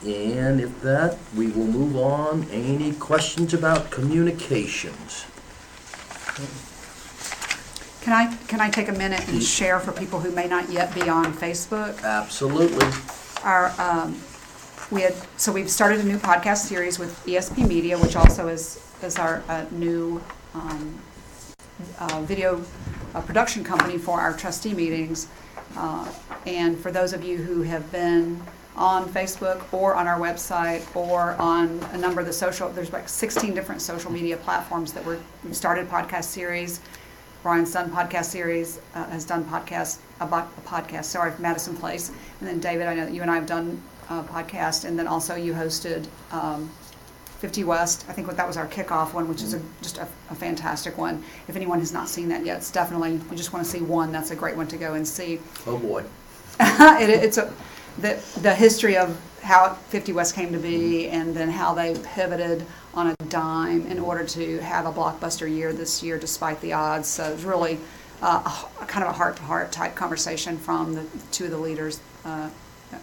And if that, we will move on. Any questions about communications? Can I, can I take a minute and share for people who may not yet be on Facebook? Absolutely. Our, um, we had, so we've started a new podcast series with ESP Media, which also is, is our, uh, new, um, uh, video, uh, production company for our trustee meetings. Uh, and for those of you who have been on Facebook or on our website or on a number of the social, there's like sixteen different social media platforms that we're, we started podcast series. Brian's done podcast series, uh, has done podcast, a, a podcast, sorry, Madison Place. And then David, I know that you and I have done a podcast, and then also you hosted, um, 50 West. I think that was our kickoff one, which is a, just a, a fantastic one. If anyone has not seen that yet, it's definitely, you just want to see one, that's a great one to go and see. Oh, boy. it, it's a the the history of how 50 West came to be, and then how they pivoted on a dime in order to have a blockbuster year this year, despite the odds. So it was really uh, a, a kind of a heart-to-heart type conversation from the two of the leaders, uh,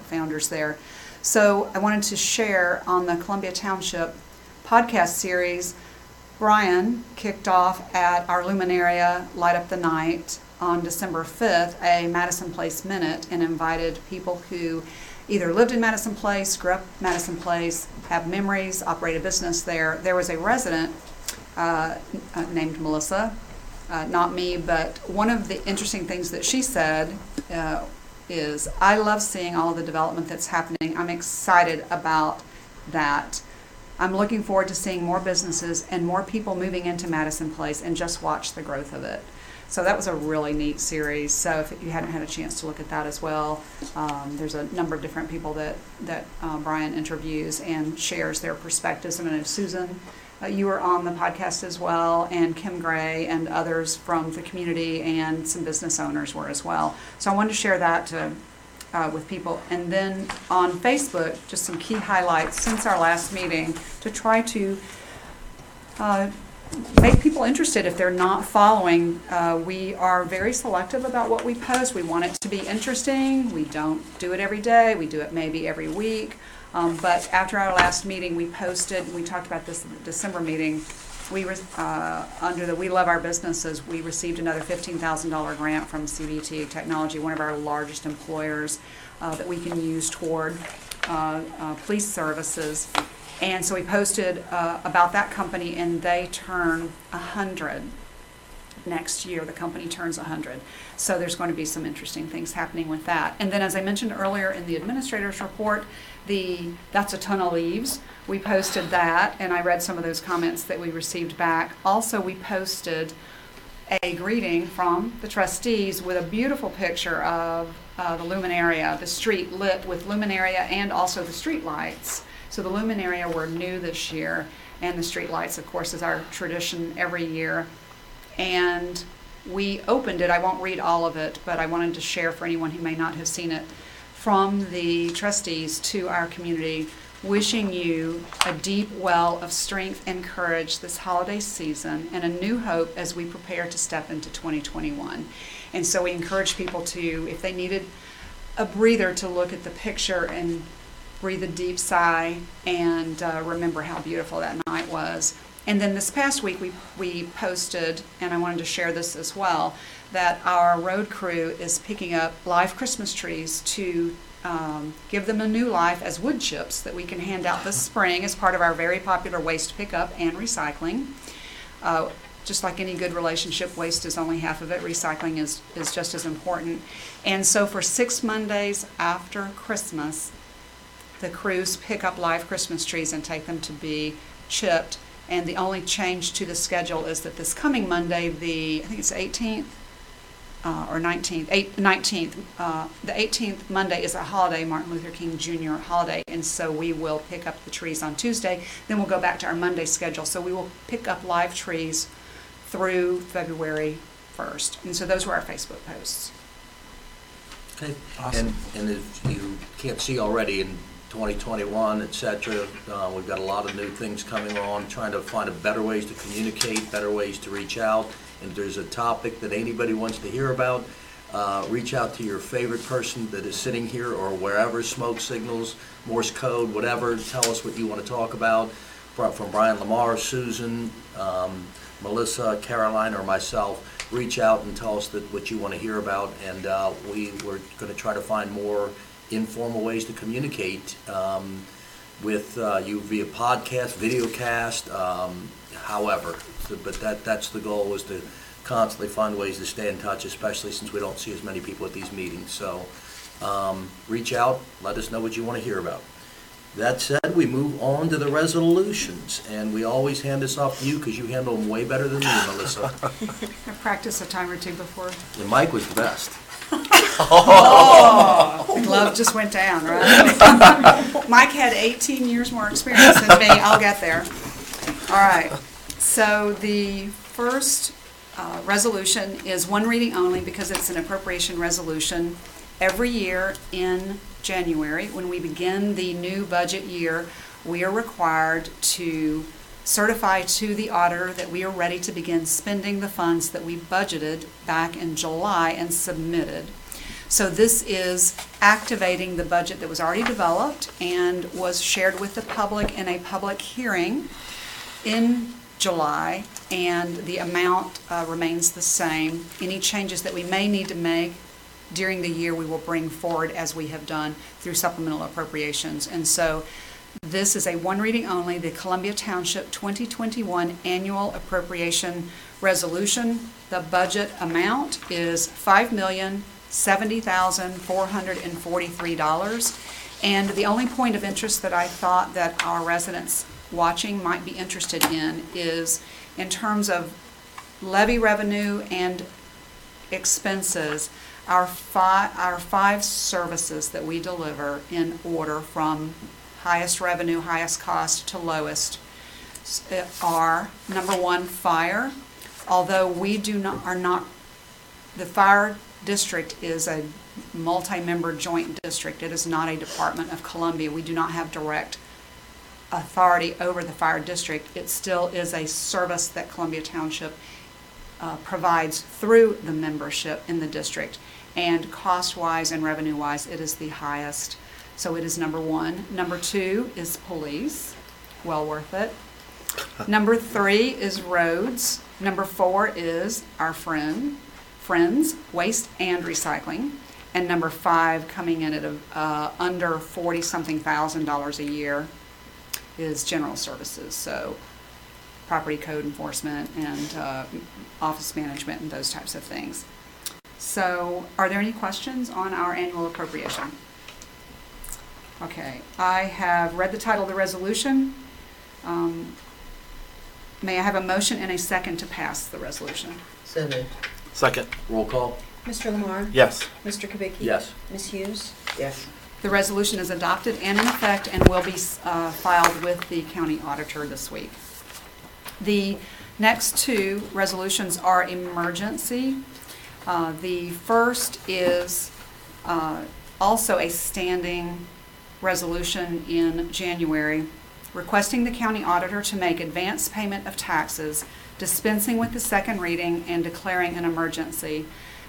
founders there. So I wanted to share on the Columbia Township podcast series. Brian kicked off at our Luminaria Light Up the Night on December 5th a Madison Place Minute and invited people who either lived in Madison Place, grew up Madison Place, have memories, operate a business there. There was a resident uh, uh, named Melissa, uh, not me, but one of the interesting things that she said uh, is, I love seeing all the development that's happening. I'm excited about that. I'm looking forward to seeing more businesses and more people moving into Madison Place and just watch the growth of it. So that was a really neat series. So if you hadn't had a chance to look at that as well, um, there's a number of different people that that uh, Brian interviews and shares their perspectives. I know Susan, uh, you were on the podcast as well, and Kim Gray and others from the community and some business owners were as well. So I wanted to share that to uh, with people. And then on Facebook, just some key highlights since our last meeting to try to uh, make people interested if they're not following. Uh, we are very selective about what we post. We want it to be interesting. We don't do it every day. We do it maybe every week. Um, but after our last meeting, we posted, we talked about this in the December meeting, we, re- uh, under the We Love Our Businesses, we received another $15,000 grant from CBT Technology, one of our largest employers, uh, that we can use toward uh, uh, police services. And so we posted uh, about that company, and they turn 100 next year. The company turns 100. So there's going to be some interesting things happening with that. And then, as I mentioned earlier in the administrator's report, the That's a Ton of Leaves, we posted that, and I read some of those comments that we received back. Also, we posted a greeting from the trustees with a beautiful picture of uh, the luminaria, the street lit with luminaria and also the street lights. So the luminaria were new this year, and the street lights, of course, is our tradition every year. And we opened it, I won't read all of it, but I wanted to share for anyone who may not have seen it, from the trustees to our community, wishing you a deep well of strength and courage this holiday season and a new hope as we prepare to step into 2021. And so we encourage people to, if they needed a breather, to look at the picture and breathe a deep sigh and uh, remember how beautiful that night was. And then this past week, we, we posted, and I wanted to share this as well, that our road crew is picking up live Christmas trees to um, give them a new life as wood chips that we can hand out this spring as part of our very popular waste pickup and recycling. Uh, just like any good relationship, waste is only half of it. Recycling is, is just as important. And so for six Mondays after Christmas, the crews pick up live Christmas trees and take them to be chipped. And the only change to the schedule is that this coming Monday, the, I think it's 18th, uh, or 19th, eight- 19th, uh, the 18th Monday is a holiday, Martin Luther King Jr. holiday, and so we will pick up the trees on Tuesday. Then we'll go back to our Monday schedule. So we will pick up live trees through February 1st. And so those were our Facebook posts. Okay. Awesome. And, and if you can't see already in 2021, et cetera, uh, we've got a lot of new things coming on, trying to find a better ways to communicate, better ways to reach out. And if there's a topic that anybody wants to hear about, uh, reach out to your favorite person that is sitting here or wherever, smoke signals, Morse code, whatever, tell us what you want to talk about. Fro- From Brian Lamar, Susan, um, Melissa, Caroline, or myself, reach out and tell us that, what you want to hear about. And uh, we, we're going to try to find more informal ways to communicate um, with uh, you via podcast, video cast, um, however. So- But that, that's the goal, is to constantly find ways to stay in touch, especially since we don't see as many people at these meetings. So um, reach out, let us know what you want to hear about. That said, we move on to the resolutions, and we always hand this off to you because you handle them way better than me, Melissa. I practiced a time or two before. And Mike was the best. The glove just went down, right? Mike had 18 years more experience than me. I'll get there. All right. So the first uh, resolution is one reading only because it's an appropriation resolution. Every year in January, when we begin the new budget year, we are required to certify to the auditor that we are ready to begin spending the funds that we budgeted back in July and submitted. So this is activating the budget that was already developed and was shared with the public in a public hearing in July, and the amount uh, remains the same. Any changes that we may need to make during the year, we will bring forward as we have done through supplemental appropriations. And so this is a one reading only, the Columbia Township 2021 Annual Appropriation Resolution. The budget amount is $5,070,443. And the only point of interest that I thought that our residents watching might be interested in is in terms of levy revenue and expenses, our five, our five services that we deliver in order from highest revenue, highest cost to lowest uh, are, number one, fire. Although we do not, are not, the fire district is a multi-member joint district. It is not a department of Columbia. We do not have direct authority over the fire district. It still is a service that Columbia Township uh, provides through the membership in the district. And cost-wise and revenue-wise, it is the highest. So it is number one. Number two is police, well worth it. Number three is roads. Number four is our friend, Friends, Waste and Recycling. And number five, coming in at a, uh, under forty-something thousand dollars a year, is general services. So property code enforcement and uh, office management and those types of things. So are there any questions on our annual appropriation? Okay, I have read the title of the resolution. Um, May I have a motion and a second to pass the resolution? So moved. Second, Roll call? Mr. Lamar? yes. Mr. Kubicki? Yes. Ms. Hughes? Yes. The resolution is adopted and in effect and will be uh, filed with the county auditor this week. The next two resolutions are emergency. Uh, The first is uh, also a standing resolution in January requesting the county auditor to make advance payment of taxes, dispensing with the second reading, and declaring an emergency.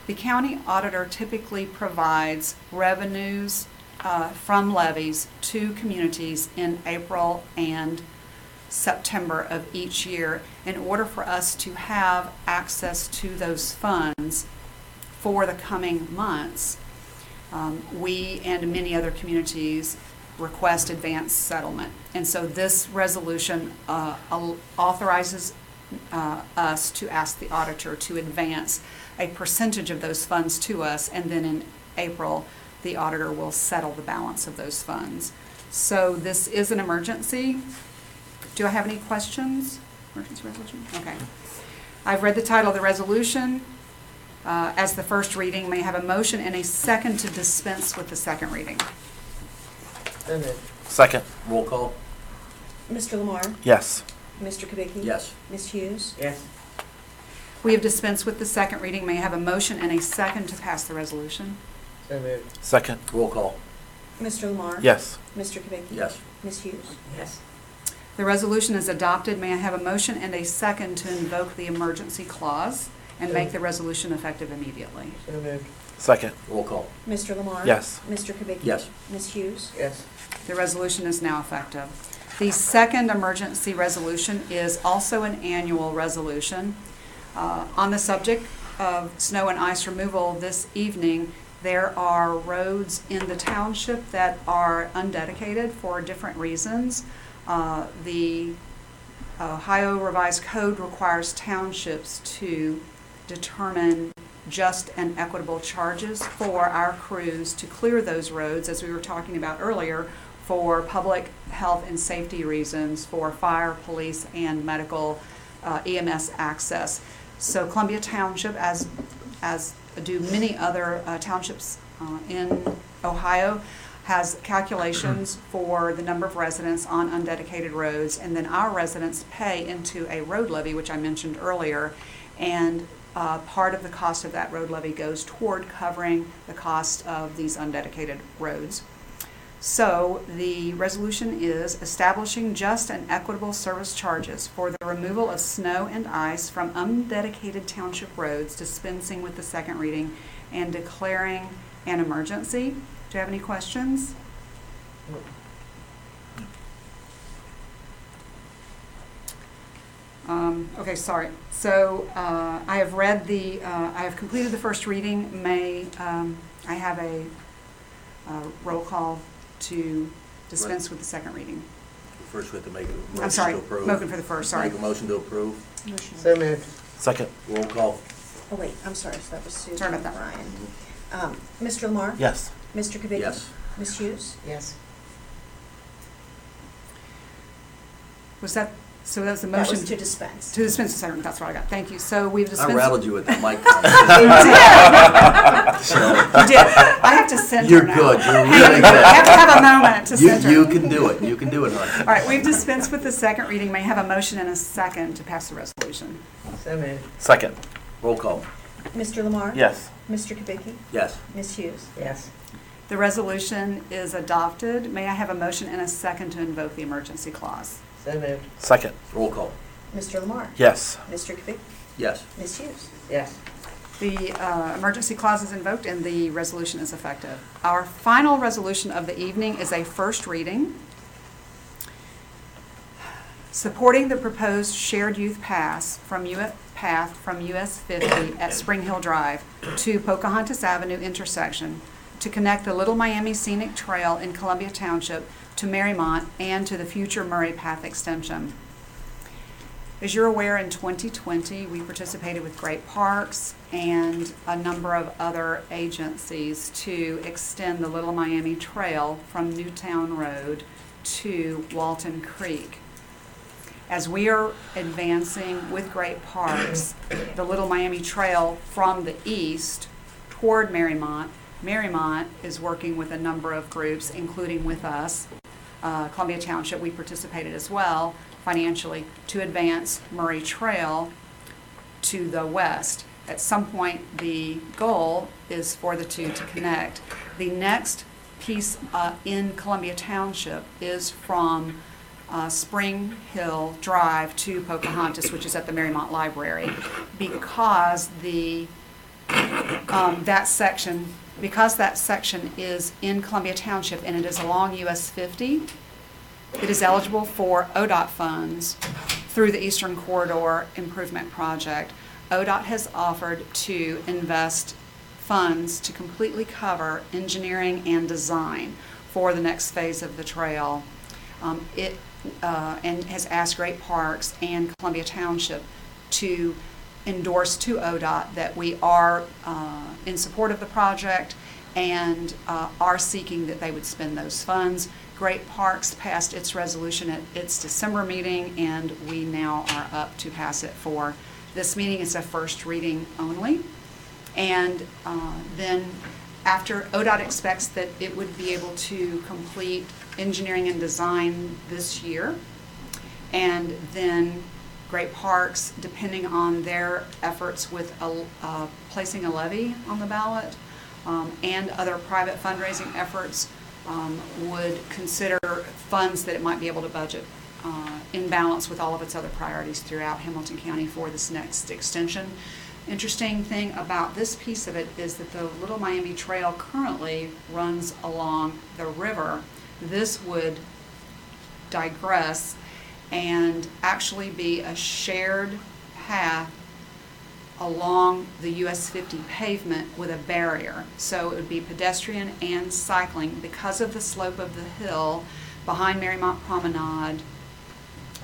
The county auditor typically provides revenues uh, from levies to communities in April and September of each year in order for us to have access to those funds for the coming months. Um, We and many other communities request advance settlement. And so this resolution uh, authorizes uh, us to ask the auditor to advance a percentage of those funds to us, and then in April, the auditor will settle the balance of those funds. So this is an emergency. Do I have any questions? Emergency resolution? Okay. I've read the title of the resolution uh, as the first reading. May I have a motion and a second to dispense with the second reading? Second, Roll call? Mr. Lamar? yes. Mr. Kubicki? Yes. Ms. Hughes? Yes. We have dispensed with the second reading. May I have a motion and a second to pass the resolution? So moved. Second, Roll call? Mr. Lamar? yes. Mr. Kubicki? Yes. Ms. Hughes? Yes. The resolution is adopted. May I have a motion and a second to invoke the emergency clause and make the resolution effective immediately? So moved. Second, Roll call? Mr. Lamar? yes. Mr. Kubicki? Yes. Ms. Hughes? Yes. The resolution is now effective. The second emergency resolution is also an annual resolution. Uh, On the subject of snow and ice removal this evening, there are roads in the township that are undedicated for different reasons. Uh, The Ohio Revised Code requires townships to determine just and equitable charges for our crews to clear those roads, as we were talking about earlier, for public health and safety reasons, for fire, police, and medical uh, EMS access. So Columbia Township, as, as do many other uh, townships uh, in Ohio, has calculations for the number of residents on undedicated roads, and then our residents pay into a road levy, which I mentioned earlier, and uh, part of the cost of that road levy goes toward covering the cost of these undedicated roads. So the resolution is establishing just and equitable service charges for the removal of snow and ice from undedicated township roads, dispensing with the second reading, and declaring an emergency. Do you have any questions? Um, Okay, sorry. So uh, I have read the, uh, I have completed the first reading. May um, I have a uh, roll call to dispense with the second reading? First, we have to make a motion I'm sorry, to approve. motion for the first, sorry. Make a motion to approve. Motion. So moved. Second, Roll call? Oh, wait, I'm sorry, so that was Susan Sorry and about that. Ryan. Um, Mr. Lamar? yes. Mr. Kubicki? Yes. Ms. Hughes? Yes. Was that, so that was the That motion was to to dispense. dispense with the second, that's what I got. Thank you. So we've dispensed. I rattled you with that mic. So, You did. I have to center You're now. good, you're Hang on. really good. I have to have a moment to You, center. you can do it, you can do it, honey. All right, we've dispensed with the second reading. May I have a motion and a second to pass the resolution? So moved. Second, Roll call? Mr. Lamar? yes. Mr. Kubicki? Yes. Ms. Hughes? Yes. The resolution is adopted. May I have a motion and a second to invoke the emergency clause? So moved. Second, Roll call? Mr. Lamar? yes. Mr. Kubicki? Yes. Ms. Hughes? Yes. The uh, emergency clause is invoked and the resolution is effective. Our final resolution of the evening is a first reading. Supporting the proposed shared youth pass from US, path from US 50 at Spring Hill Drive to Pocahontas Avenue intersection to connect the Little Miami Scenic Trail in Columbia Township to Mariemont and to the future Murray Path extension. As you're aware, in 2020, we participated with Great Parks and a number of other agencies to extend the Little Miami Trail from Newtown Road to Walton Creek. As we are advancing with Great Parks, the Little Miami Trail from the east toward Mariemont, Mariemont is working with a number of groups, including with us, uh, Columbia Township, we participated as well financially to advance Murray Trail to the west. At some point, the goal is for the two to connect. The next piece uh, in Columbia Township is from uh, Spring Hill Drive to Pocahontas, which is at the Mariemont Library, because the um, that section, because that section is in Columbia Township and it is along US 50, it is eligible for ODOT funds through the Eastern Corridor Improvement Project. ODOT has offered to invest funds to completely cover engineering and design for the next phase of the trail. Um, It, uh, and has asked Great Parks and Columbia Township to endorse to ODOT that we are uh, in support of the project and uh, are seeking that they would spend those funds. Great Parks passed its resolution at its December meeting, and we now are up to pass it for this meeting. It's a first reading only. And uh, then after, ODOT expects that it would be able to complete engineering and design this year. And then Great Parks, depending on their efforts with a- uh, placing a levy on the ballot um, and other private fundraising efforts, um, would consider funds that it might be able to budget uh, in balance with all of its other priorities throughout Hamilton County for this next extension. Interesting thing about this piece of it is that the Little Miami Trail currently runs along the river. This would digress and actually be a shared path along the US 50 pavement with a barrier. So it would be pedestrian and cycling because of the slope of the hill behind Mariemont Promenade.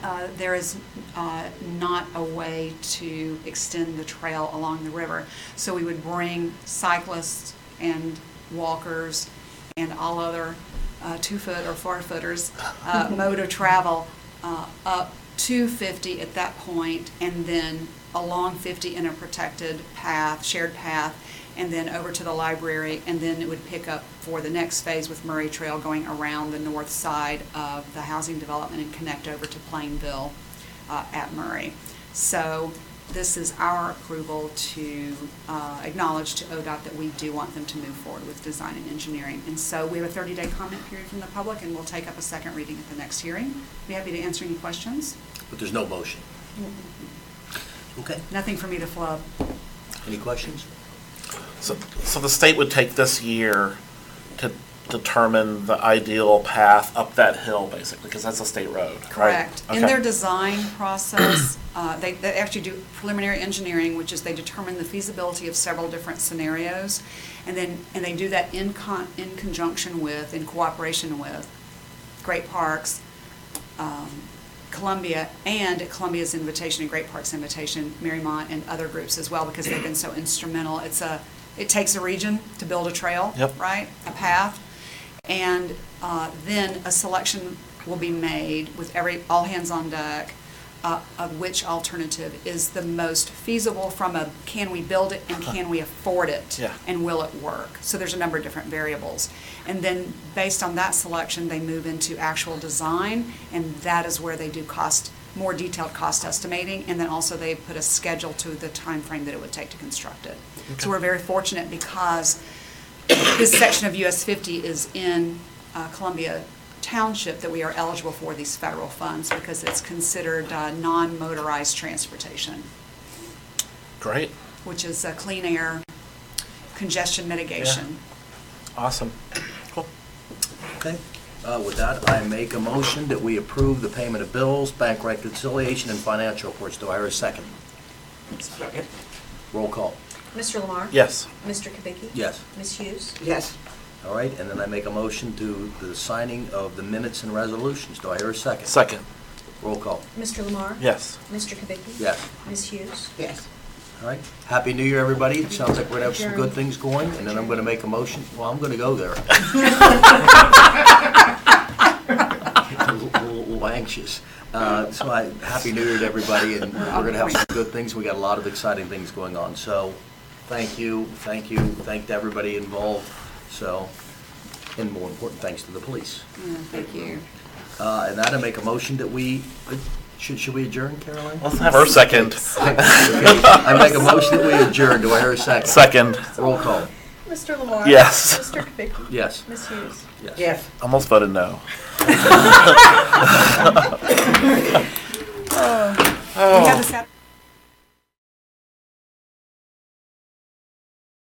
uh, There is uh, not a way to extend the trail along the river. So we would bring cyclists and walkers and all other uh, two-foot or four-footers uh, mode of travel uh, up to 50 at that point, and then along 50 in a protected path, shared path, and then over to the library, and then it would pick up for the next phase with Murray Trail going around the north side of the housing development and connect over to Plainville uh, at Murray. So this is our approval to uh, acknowledge to ODOT that we do want them to move forward with design and engineering. And so we have a 30-day comment period from the public, and we'll take up a second reading at the next hearing. Be happy to answer any questions. But there's no motion. Okay, Nothing for me to flub. any questions? So, so the state would take this year to determine the ideal path up that hill, basically, because that's a state road, right? Correct. In Okay. their design process, uh, they, they actually do preliminary engineering, which is they determine the feasibility of several different scenarios. And then, and they do that in con, in conjunction with, in cooperation with Great Parks, um, Columbia, and at Columbia's invitation and Great Parks' invitation, Mariemont and other groups as well, because they've been so instrumental. It's a, it takes a region to build a trail, Yep. right? A path. And uh, then a selection will be made with every, all hands on deck, uh, of which alternative is the most feasible from a, can we build it and can we afford it? Yeah. And will it work? So there's a number of different variables. And then, based on that selection, they move into actual design, and that is where they do cost, more detailed cost estimating, and then also they put a schedule to the time frame that it would take to construct it. So we're very fortunate because this section of US 50 is in uh, Columbia Township that we are eligible for these federal funds because it's considered uh, non-motorized transportation, Great, which is uh, clean air congestion mitigation. awesome. Cool. Okay, uh, with that, I make a motion that we approve the payment of bills, bank reconciliation, and financial reports. Do I hear a second? Second. Roll call. Mr. Lamar? Yes. Mr. Kubicki? Yes. Ms. Hughes? Yes. All right, and then I make a motion to the signing of the minutes and resolutions. Do I hear a second? Second. Roll call. Mr. Lamar? Yes. Mr. Kubicki? Yes. Ms. Hughes? Yes. All right. Happy New Year, everybody. It sounds like we're gonna have some good things going, and then I'm gonna make a motion. Well, I'm gonna go there. A little- little anxious. Uh, So I, Happy New Year to everybody, and we're gonna have some good things. We got a lot of exciting things going on. So, thank you, thank you, thank to everybody involved. So, and more important, thanks to the police. Yeah, Thank you. Uh, And that I make a motion that we, should, should we adjourn, Caroline? Let's have our second. Okay, I make a motion that we adjourn. Do I hear a second? Second. Roll call. Mr. Lamar? Yes. Mr. Kubicki? Yes. Ms. Hughes? Yes. Almost voted no. We have a